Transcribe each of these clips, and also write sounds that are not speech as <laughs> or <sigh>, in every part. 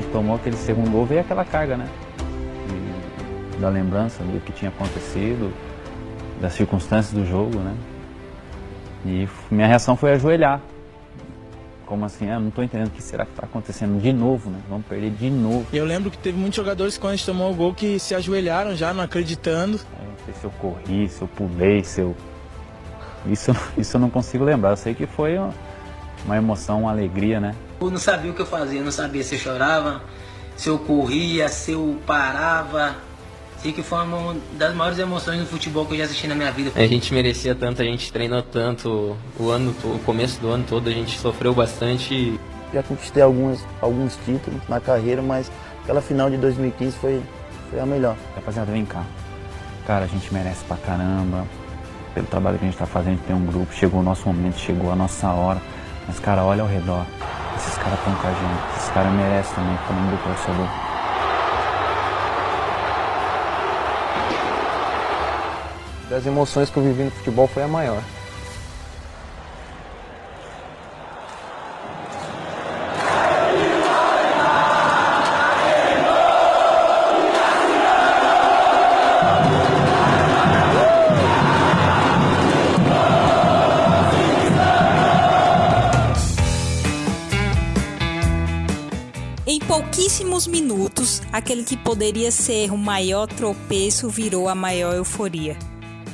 gente tomou aquele segundo gol, veio aquela carga, né? E, da lembrança do que tinha acontecido, das circunstâncias do jogo, né? E minha reação foi ajoelhar. Como assim? Eu não estou entendendo o que será que está acontecendo de novo, né? Vamos perder de novo. Eu lembro que teve muitos jogadores quando a gente tomou o gol que se ajoelharam já, não acreditando. Eu não sei se eu corri, se eu pulei, se eu. Isso, <laughs> isso eu não consigo lembrar. Eu sei que foi uma emoção, uma alegria, né? Eu não sabia o que eu fazia, eu não sabia se eu chorava, se eu corria, se eu parava. Sei que foi uma das maiores emoções do futebol que eu já assisti na minha vida. A gente merecia tanto, a gente treinou tanto o ano, o começo do ano todo, a gente sofreu bastante. Já conquistei alguns, alguns títulos na carreira, mas aquela final de 2015 foi, foi a melhor. Rapaziada, vem cá. Cara, a gente merece pra caramba. Pelo trabalho que a gente tá fazendo, tem um grupo. Chegou o nosso momento, chegou a nossa hora. Mas, cara, olha ao redor. Caras estão com a gente. Esses caras merecem também, falando do torcedor. Das emoções que eu vivi no futebol foi a maior. Pouquíssimos minutos, aquele que poderia ser o maior tropeço virou a maior euforia.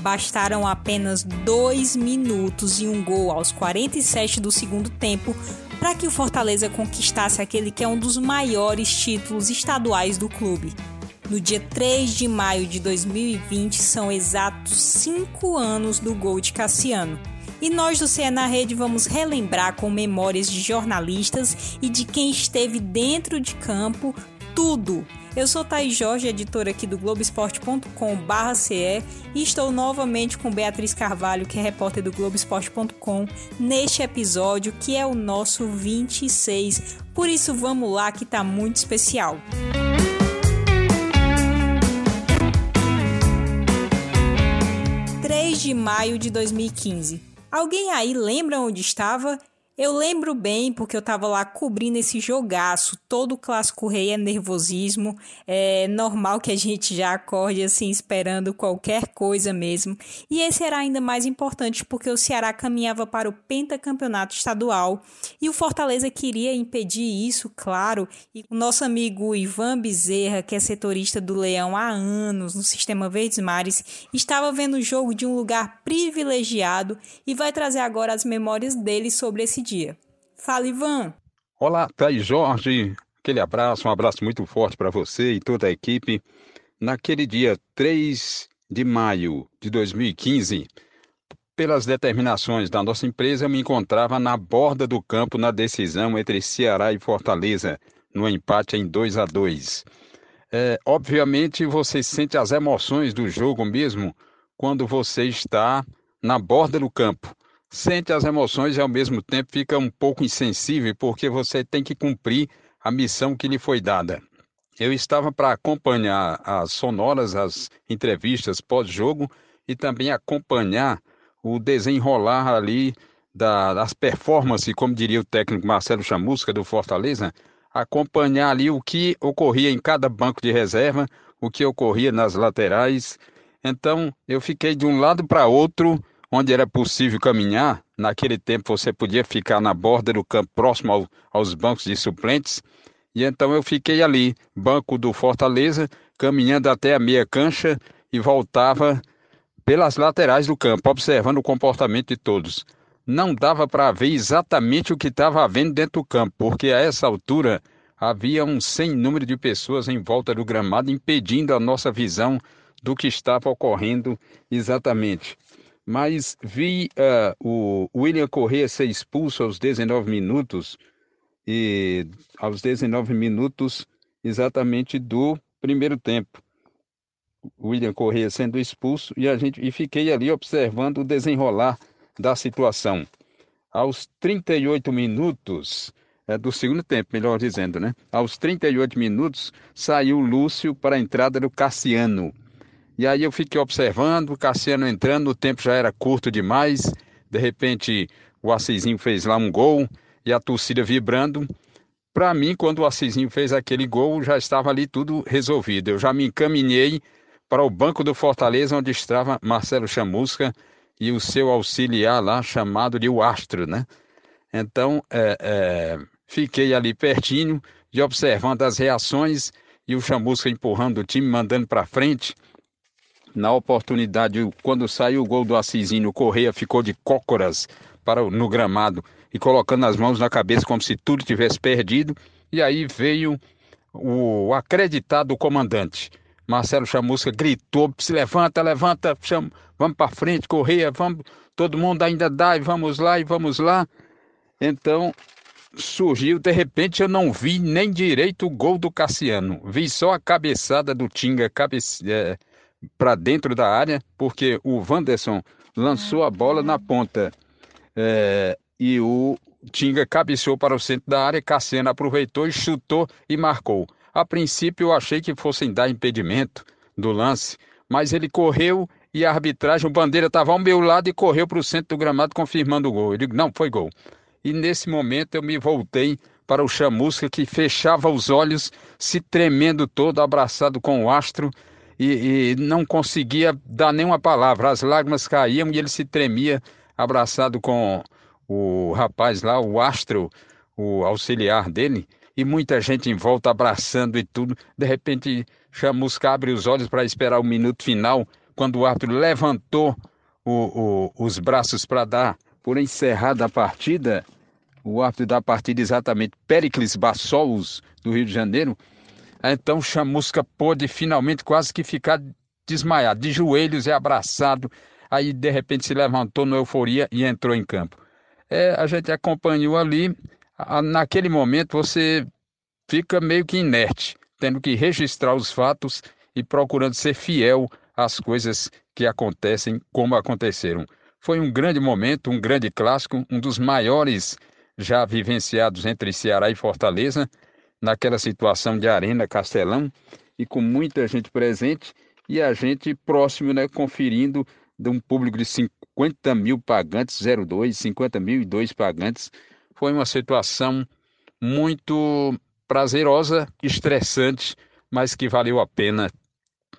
Bastaram apenas dois minutos e um gol aos 47 do segundo tempo para que o Fortaleza conquistasse aquele que é um dos maiores títulos estaduais do clube. No dia 3 de maio de 2020, são exatos cinco anos do gol de Cassiano. E nós do CE na Rede vamos relembrar com memórias de jornalistas e de quem esteve dentro de campo tudo. Eu sou Thaís Jorge, editora aqui do Globoesporte.com/ce e estou novamente com Beatriz Carvalho, que é repórter do Globoesporte.com, neste episódio que é o nosso 26. Por isso vamos lá que tá muito especial. de maio de 2015. Alguém aí lembra onde estava? Eu lembro bem porque eu tava lá cobrindo esse jogaço. Todo clássico rei é nervosismo. É normal que a gente já acorde assim esperando qualquer coisa mesmo. E esse era ainda mais importante porque o Ceará caminhava para o pentacampeonato estadual e o Fortaleza queria impedir isso, claro. E o nosso amigo Ivan Bezerra, que é setorista do Leão há anos no sistema Verdes Mares, estava vendo o jogo de um lugar privilegiado e vai trazer agora as memórias dele sobre esse dia. Fala, Ivan. Olá, Thaís Jorge. Aquele abraço, um abraço muito forte para você e toda a equipe. Naquele dia 3 de maio de 2015, pelas determinações da nossa empresa, eu me encontrava na borda do campo na decisão entre Ceará e Fortaleza, no empate em 2 a 2. É, obviamente, você sente as emoções do jogo mesmo quando você está na borda do campo sente as emoções e ao mesmo tempo fica um pouco insensível porque você tem que cumprir a missão que lhe foi dada. Eu estava para acompanhar as sonoras, as entrevistas pós-jogo e também acompanhar o desenrolar ali da, das performances, como diria o técnico Marcelo Chamusca do Fortaleza, acompanhar ali o que ocorria em cada banco de reserva, o que ocorria nas laterais. Então eu fiquei de um lado para outro onde era possível caminhar, naquele tempo você podia ficar na borda do campo, próximo ao, aos bancos de suplentes, e então eu fiquei ali, banco do Fortaleza, caminhando até a meia cancha e voltava pelas laterais do campo, observando o comportamento de todos. Não dava para ver exatamente o que estava havendo dentro do campo, porque a essa altura havia um sem número de pessoas em volta do gramado, impedindo a nossa visão do que estava ocorrendo exatamente mas vi uh, o William Corrêa ser expulso aos 19 minutos e aos 19 minutos exatamente do primeiro tempo. William Corrêa sendo expulso e a gente e fiquei ali observando o desenrolar da situação. Aos 38 minutos é, do segundo tempo, melhor dizendo, né? Aos 38 minutos saiu Lúcio para a entrada do Cassiano. E aí eu fiquei observando, o Cassiano entrando, o tempo já era curto demais. De repente, o Assisinho fez lá um gol e a torcida vibrando. para mim, quando o Assisinho fez aquele gol, já estava ali tudo resolvido. Eu já me encaminhei para o banco do Fortaleza, onde estava Marcelo Chamusca e o seu auxiliar lá, chamado de o Astro, né? Então, é, é, fiquei ali pertinho e observando as reações e o Chamusca empurrando o time, mandando para frente. Na oportunidade, quando saiu o gol do Assisinho, Correia ficou de cócoras para, no gramado e colocando as mãos na cabeça como se tudo tivesse perdido. E aí veio o acreditado comandante. Marcelo Chamusca gritou: se levanta, levanta, chama, vamos para frente, correia, vamos, todo mundo ainda dá e vamos lá e vamos lá. Então surgiu, de repente eu não vi nem direito o gol do Cassiano, vi só a cabeçada do Tinga cabece... É, para dentro da área, porque o Wanderson lançou a bola na ponta é, e o Tinga cabeceou para o centro da área, Cassiano aproveitou e chutou e marcou. A princípio eu achei que fossem dar impedimento do lance, mas ele correu e a arbitragem, o bandeira estava ao meu lado e correu para o centro do gramado confirmando o gol. Eu digo, não, foi gol. E nesse momento eu me voltei para o Chamusca que fechava os olhos, se tremendo todo, abraçado com o astro e, e não conseguia dar nenhuma palavra. As lágrimas caíam e ele se tremia, abraçado com o rapaz lá, o astro, o auxiliar dele, e muita gente em volta abraçando e tudo. De repente, Chamusca abre os olhos para esperar o minuto final, quando o árbitro levantou o, o, os braços para dar por encerrada a partida. O árbitro da partida, exatamente, Pericles Bassols, do Rio de Janeiro. Então, Chamusca pôde finalmente quase que ficar desmaiado, de joelhos e abraçado. Aí, de repente, se levantou na euforia e entrou em campo é, a gente acompanhou ali. A, naquele momento você fica meio que inerte, tendo que registrar os fatos e procurando ser fiel às coisas que acontecem como aconteceram. Foi um grande momento, um grande clássico, um dos maiores já vivenciados entre Ceará e Fortaleza, naquela situação de Arena Castelão, e com muita gente presente e a gente próximo, né, conferindo de um público de 50 mil pagantes, 02, 50 mil e dois pagantes. Foi uma situação muito prazerosa, estressante, mas que valeu a pena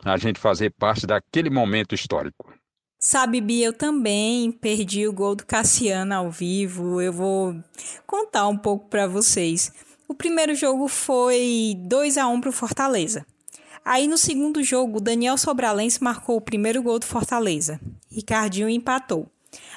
a gente fazer parte daquele momento histórico. Sabe, Bia, eu também perdi o gol do Cassiano ao vivo. Eu vou contar um pouco para vocês. O primeiro jogo foi 2 a 1 para o Fortaleza. Aí no segundo jogo, Daniel Sobralense marcou o primeiro gol do Fortaleza. Ricardinho empatou.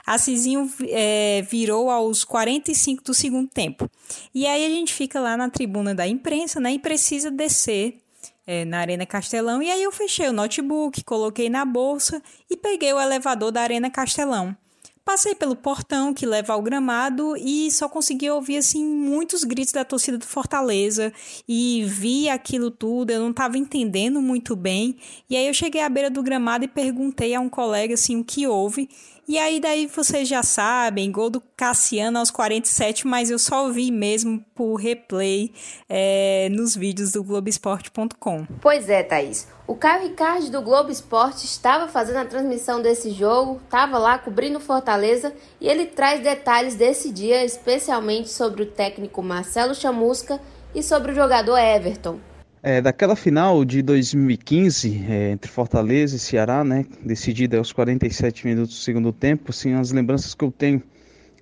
Assisinho é, virou aos 45 do segundo tempo. E aí a gente fica lá na tribuna da imprensa, né? E precisa descer é, na Arena Castelão. E aí eu fechei o notebook, coloquei na bolsa e peguei o elevador da Arena Castelão. Passei pelo portão que leva ao gramado e só consegui ouvir assim muitos gritos da torcida do Fortaleza e vi aquilo tudo, eu não estava entendendo muito bem. E aí eu cheguei à beira do gramado e perguntei a um colega assim o que houve. E aí daí vocês já sabem, gol do Cassiano aos 47, mas eu só vi mesmo por replay é, nos vídeos do Globoesporte.com. Pois é, Thaís. O Caio Ricardo do Globo Esporte estava fazendo a transmissão desse jogo, estava lá cobrindo Fortaleza e ele traz detalhes desse dia, especialmente sobre o técnico Marcelo Chamusca e sobre o jogador Everton. É, daquela final de 2015 é, entre Fortaleza e Ceará, né, decidida aos 47 minutos do segundo tempo, assim, as lembranças que eu tenho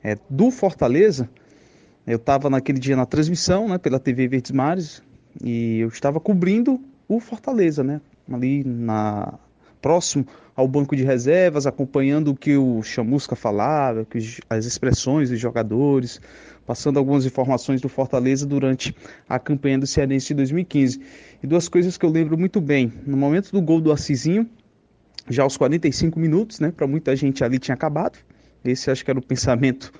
é, do Fortaleza, eu estava naquele dia na transmissão, né, pela TV Verdes Mares, e eu estava cobrindo o Fortaleza, né, ali na próximo ao banco de reservas, acompanhando o que o Chamusca falava, as expressões dos jogadores, passando algumas informações do Fortaleza durante a campanha do Cearense de 2015. E duas coisas que eu lembro muito bem. No momento do gol do Assisinho, já aos 45 minutos, né, para muita gente ali tinha acabado. Esse acho que era o pensamento,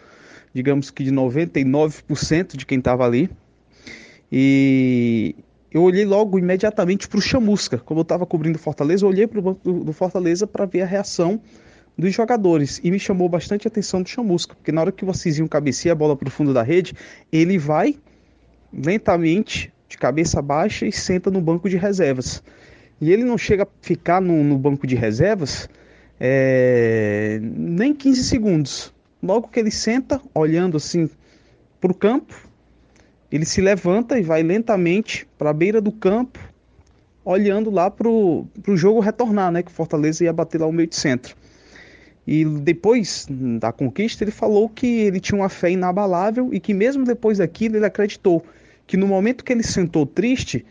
digamos que de 99% de quem estava ali. E eu olhei logo imediatamente para o Chamusca. Como eu estava cobrindo Fortaleza, eu olhei para o banco do, Fortaleza para ver a reação dos jogadores. E me chamou bastante a atenção do Chamusca, porque na hora que o Assisinho cabeceia a bola para o fundo da rede, ele vai lentamente, de cabeça baixa, e senta no banco de reservas. E ele não chega a ficar no, no banco de reservas é, nem 15 segundos. Logo que ele senta, olhando assim para o campo, ele se levanta e vai lentamente para a beira do campo, olhando lá para o jogo retornar, né? Que o Fortaleza ia bater lá o meio de centro. E depois da conquista, ele falou que ele tinha uma fé inabalável e que mesmo depois daquilo ele acreditou que no momento que ele sentou triste,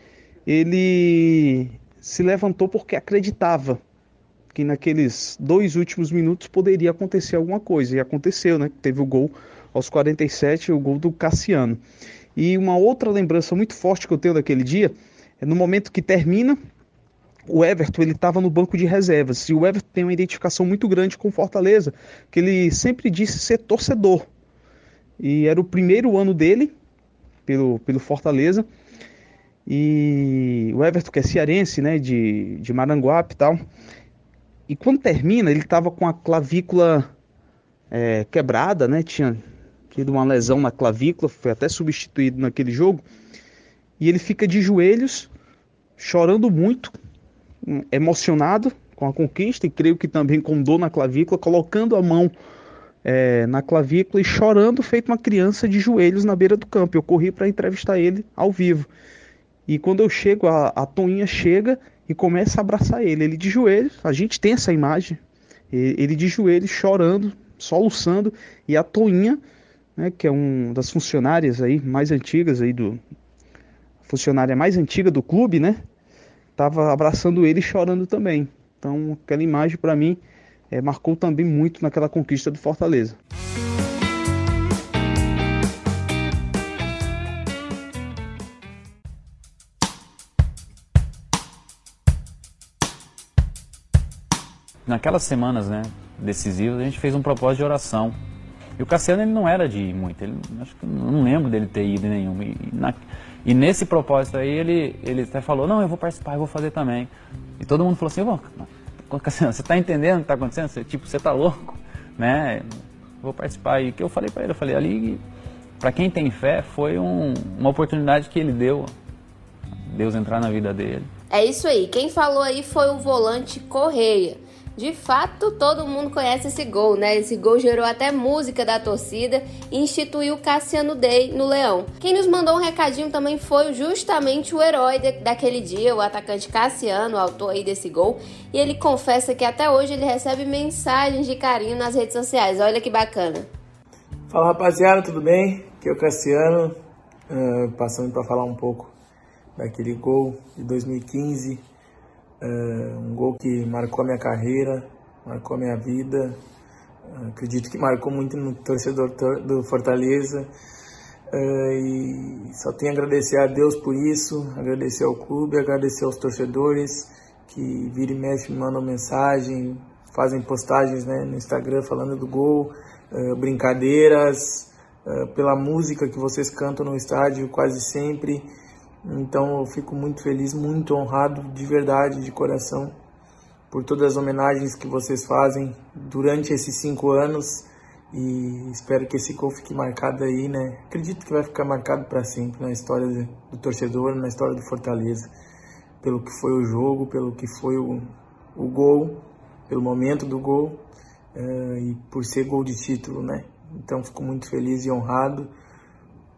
ele se levantou porque acreditava que naqueles dois últimos minutos poderia acontecer alguma coisa. E aconteceu, né? Teve o gol aos 47, o gol do Cassiano. E uma outra lembrança muito forte que eu tenho daquele dia é no momento que termina o Everton ele estava no banco de reservas e o Everton tem uma identificação muito grande com Fortaleza, que ele sempre disse ser torcedor. E era o primeiro ano dele pelo, pelo Fortaleza. E o Everton, que é cearense, né, de, de Maranguape e tal. E quando termina, ele estava com a clavícula é, quebrada, né? Tinha tido uma lesão na clavícula, foi até substituído naquele jogo. E ele fica de joelhos, chorando muito, emocionado com a conquista e creio que também com dor na clavícula, colocando a mão é, na clavícula e chorando, feito uma criança de joelhos na beira do campo. Eu corri para entrevistar ele ao vivo. E quando eu chego, a, a Toinha chega e começa a abraçar ele. Ele de joelhos, a gente tem essa imagem. Ele de joelhos, chorando, soluçando, e a Toinha, né, que é uma das funcionárias aí mais antigas aí do funcionária mais antiga do clube, né? estava abraçando ele e chorando também. Então, aquela imagem para mim é, marcou também muito naquela conquista do Fortaleza. Naquelas semanas, né, decisivas, a gente fez um propósito de oração. E o Cassiano ele não era de ir muito, ele, acho que não lembro dele ter ido nenhum. E, na, e nesse propósito aí, ele, ele até falou, não, eu vou participar, eu vou fazer também. E todo mundo falou assim, você está entendendo o que está acontecendo? Você, tipo, você está louco, né? Vou participar. E o que eu falei para ele, eu falei, ali, para quem tem fé, foi um, uma oportunidade que ele deu, Deus entrar na vida dele. É isso aí, quem falou aí foi o volante Correia. De fato, todo mundo conhece esse gol, né? Esse gol gerou até música da torcida e instituiu Cassiano Day no Leão. Quem nos mandou um recadinho também foi justamente o herói de, daquele dia, o atacante Cassiano, autor aí desse gol. E ele confessa que até hoje ele recebe mensagens de carinho nas redes sociais. Olha que bacana. Fala rapaziada, tudo bem? Aqui é o Cassiano, uh, passando para falar um pouco daquele gol de 2015 é um gol que marcou a minha carreira, marcou a minha vida. Acredito que marcou muito no torcedor do Fortaleza. É, e só tenho a agradecer a Deus por isso, agradecer ao clube, agradecer aos torcedores que viram e mexem, mandam mensagem, fazem postagens né, no Instagram falando do gol, é, brincadeiras, é, pela música que vocês cantam no estádio quase sempre. Então eu fico muito feliz, muito honrado, de verdade, de coração, por todas as homenagens que vocês fazem durante esses cinco anos e espero que esse gol fique marcado aí, né? Acredito que vai ficar marcado para sempre na história do torcedor, na história do Fortaleza, pelo que foi o jogo, pelo que foi o, o gol, pelo momento do gol uh, e por ser gol de título, né? Então fico muito feliz e honrado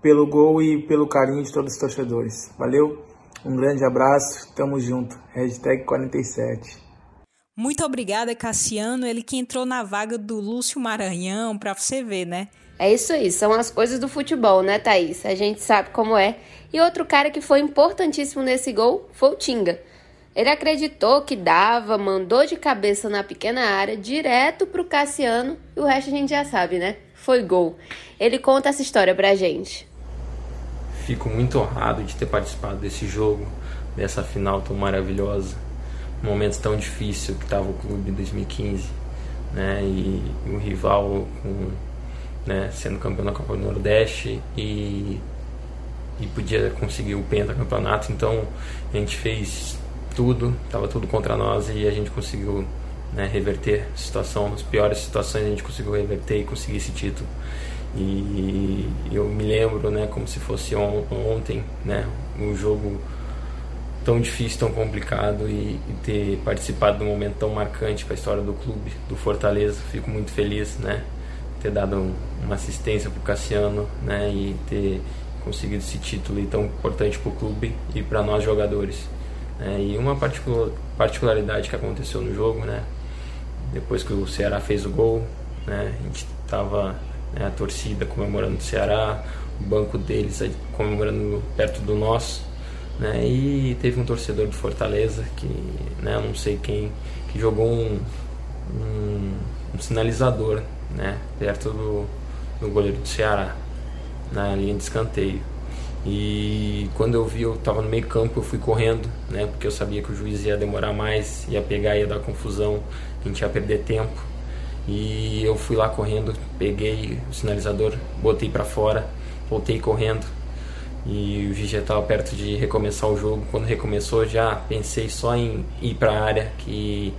pelo gol e pelo carinho de todos os torcedores. Valeu, um grande abraço, tamo junto. Hashtag 47. Muito obrigada, Cassiano. Ele que entrou na vaga do Lúcio Maranhão, pra você ver, né? É isso aí, são as coisas do futebol, né, Thaís? A gente sabe como é. E outro cara que foi importantíssimo nesse gol foi o Tinga. Ele acreditou que dava, mandou de cabeça na pequena área, direto pro Cassiano, e o resto a gente já sabe, né? Foi gol. Ele conta essa história pra gente. Fico muito honrado de ter participado desse jogo, dessa final tão maravilhosa, um momento tão difícil que estava o clube em 2015, né? E, o rival com, né, sendo campeão da Copa do Nordeste e, e podia conseguir o pentacampeonato, então a gente fez tudo, estava tudo contra nós e a gente conseguiu né, reverter a situação, nas piores situações a gente conseguiu reverter e conseguir esse título. E eu me lembro, né, como se fosse on ontem, né, um jogo tão difícil, tão complicado e, e ter participado de um momento tão marcante para a história do clube, do Fortaleza. Fico muito feliz, né, ter dado um, uma assistência para o Cassiano, né, e ter conseguido esse título tão importante para o clube e para nós jogadores. É, e uma particularidade que aconteceu no jogo, né? Depois que o Ceará fez o gol, né? A gente tava né, a torcida comemorando o Ceará, o banco deles comemorando perto do nosso, né? E teve um torcedor de Fortaleza que, né? Não sei quem que jogou um, um, um sinalizador, né? Perto do, do goleiro do Ceará na linha de escanteio. E quando eu vi, eu estava no meio campo, eu fui correndo, né? Porque eu sabia que o juiz ia demorar mais, ia pegar, ia dar confusão, a gente ia perder tempo. E eu fui lá correndo, peguei o sinalizador, botei para fora, voltei correndo. E o já estava perto de recomeçar o jogo. Quando recomeçou, já pensei só em ir para a área, que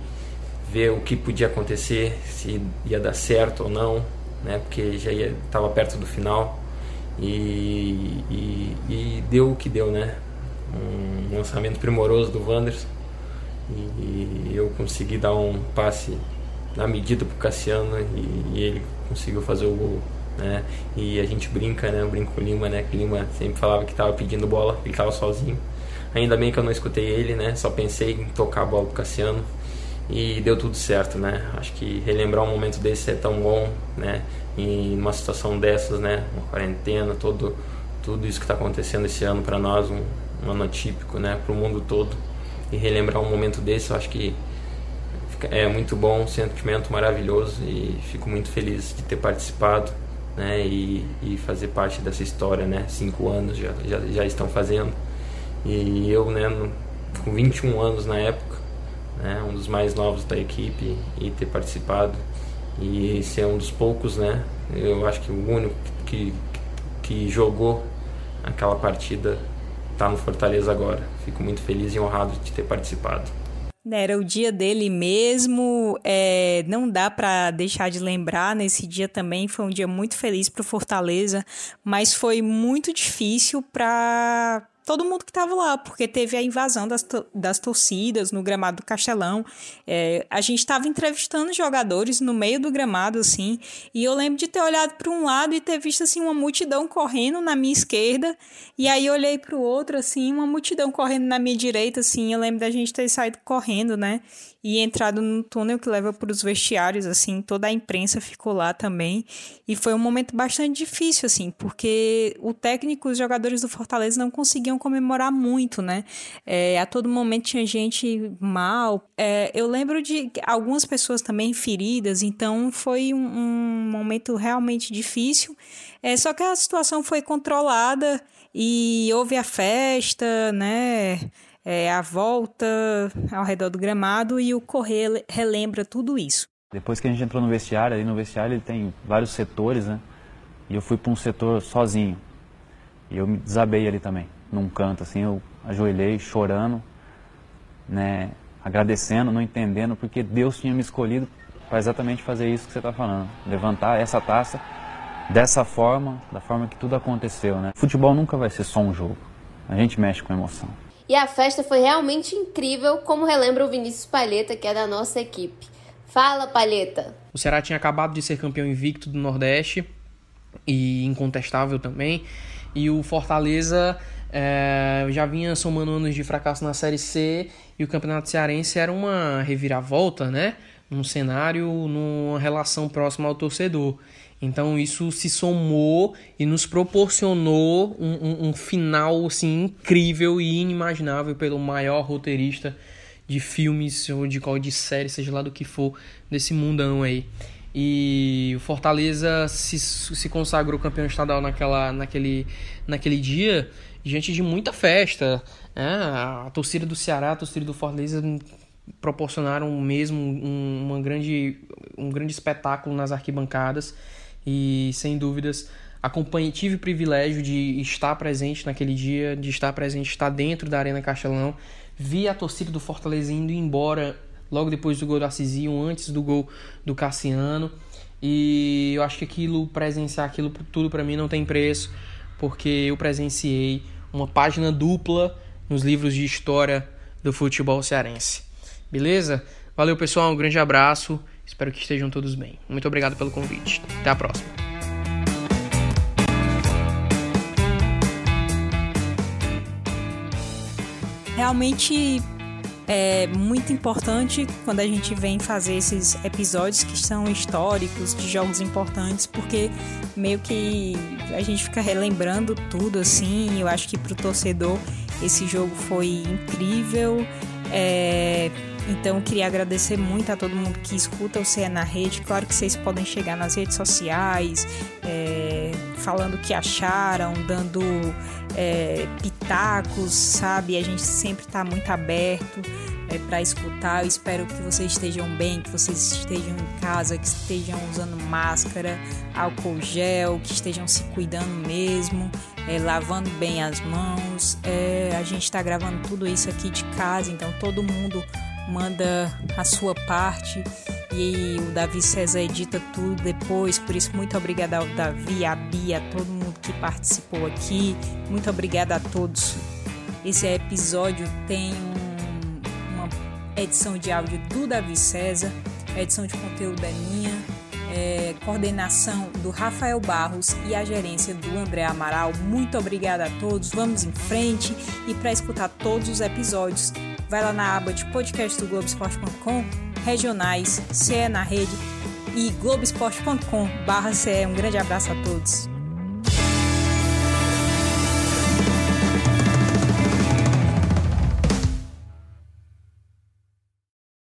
ver o que podia acontecer, se ia dar certo ou não, né? Porque já estava perto do final. E, e, e, deu o que deu, né? Um lançamento primoroso do Wanderson e, eu consegui dar um passe na medida pro Cassiano e, e, ele conseguiu fazer o gol, né? E a gente brinca, né? Eu brinco com o Lima, né? Que o Lima sempre falava que estava pedindo bola, ele estava sozinho. Ainda bem que eu não escutei ele, né? Só pensei em tocar a bola pro Cassiano e deu tudo certo, né? Acho que relembrar um momento desse é tão bom, né? Em uma situação dessas, né? Uma quarentena, todo tudo isso que está acontecendo esse ano para nós, um, um, ano atípico, né? Para o mundo todo e relembrar um momento desse, eu acho que é muito bom, um sentimento maravilhoso e fico muito feliz de ter participado, né? E, e fazer parte dessa história, né? Cinco anos já, já, já estão fazendo e eu, né? Com 21 anos na época né, um dos mais novos da equipe e ter participado e ser um dos poucos, né? Eu acho que o único que, que jogou aquela partida está no Fortaleza agora. Fico muito feliz e honrado de ter participado. Né, era o dia dele mesmo, é, não dá para deixar de lembrar. Nesse dia também foi um dia muito feliz para o Fortaleza, mas foi muito difícil para todo mundo que estava lá, porque teve a invasão das, das torcidas no gramado do Castelão. É, a gente estava entrevistando jogadores no meio do gramado, assim, e eu lembro de ter olhado para um lado e ter visto, assim, uma multidão correndo na minha esquerda, e aí olhei para o outro, assim, uma multidão correndo na minha direita, assim, eu lembro da gente ter saído correndo, né? e entrado no túnel que leva para os vestiários, assim, toda a imprensa ficou lá também. E foi um momento bastante difícil, assim, porque o técnico, os jogadores do Fortaleza não conseguiam comemorar muito, né? É, a todo momento tinha gente mal. É, eu lembro de algumas pessoas também feridas, então foi um, um momento realmente difícil. É, só que a situação foi controlada e houve a festa, né? é, a volta ao redor do gramado e o correr relembra tudo isso. Depois que a gente entrou no vestiário, ali no vestiário ele tem vários setores, né? E eu fui para um setor sozinho. E eu me desabei ali também, num canto, assim, eu ajoelhei, chorando, né? Agradecendo, não entendendo, porque Deus tinha me escolhido para exatamente fazer isso que você está falando. Levantar essa taça dessa forma, da forma que tudo aconteceu, né? Futebol nunca vai ser só um jogo. A gente mexe com emoção. E a festa foi realmente incrível, como relembra o Vinícius Palheta, que é da nossa equipe. Fala, Palheta! O Ceará tinha acabado de ser campeão invicto do Nordeste, e incontestável também. E o Fortaleza é, já vinha somando anos de fracasso na Série C, e o Campeonato Cearense era uma reviravolta, né? Num cenário, numa relação próxima ao torcedor. Então isso se somou e nos proporcionou um, um, um, final assim incrível e inimaginável pelo maior roteirista de filmes ou de qual de série, seja lá do que for, desse mundão aí. E o Fortaleza se, se consagrou campeão estadual naquela, naquele, naquele dia diante de muita festa. Né? A torcida do Ceará, a torcida do Fortaleza proporcionaram mesmo um, uma grande, um grande espetáculo nas arquibancadas e sem dúvidas acompanhei, tive o privilégio de estar presente naquele dia, de estar presente, estar dentro da Arena Castelão, vi a torcida do Fortaleza indo embora logo depois do gol do Assisium, antes do gol do Cassiano, e eu acho que aquilo, presenciar aquilo tudo para mim não tem preço, porque eu presenciei uma página dupla nos livros de história do futebol cearense. Beleza? Valeu, pessoal. Um grande abraço. Espero que estejam todos bem. Muito obrigado pelo convite. Até a próxima. Realmente é muito importante quando a gente vem fazer esses episódios que são históricos, de jogos importantes, porque meio que a gente fica relembrando tudo assim. Eu acho que pro torcedor esse jogo foi incrível. É, então, queria agradecer muito a todo mundo que escuta o CE na rede. Claro que vocês podem chegar nas redes sociais, é, falando o que acharam, dando é, pitacos, sabe? A gente sempre está muito aberto é, para escutar. Eu espero que vocês estejam bem, que vocês estejam em casa, que estejam usando máscara, álcool gel, que estejam se cuidando mesmo, é, lavando bem as mãos. É, a gente está gravando tudo isso aqui de casa, então todo mundo manda a sua parte e o Davi César edita tudo depois. Por isso, muito obrigada ao Davi, a Bia, a todo mundo que participou aqui. Muito obrigada a todos. Esse episódio tem uma edição de áudio do Davi César, edição de conteúdo é minha, é, coordenação do Rafael Barros e a gerência do André Amaral. Muito obrigada a todos. Vamos em frente e para escutar todos os episódios vai lá na aba de podcast do Globoesporte.com, regionais, CE na rede e globesport.com barra CE. Um grande abraço a todos.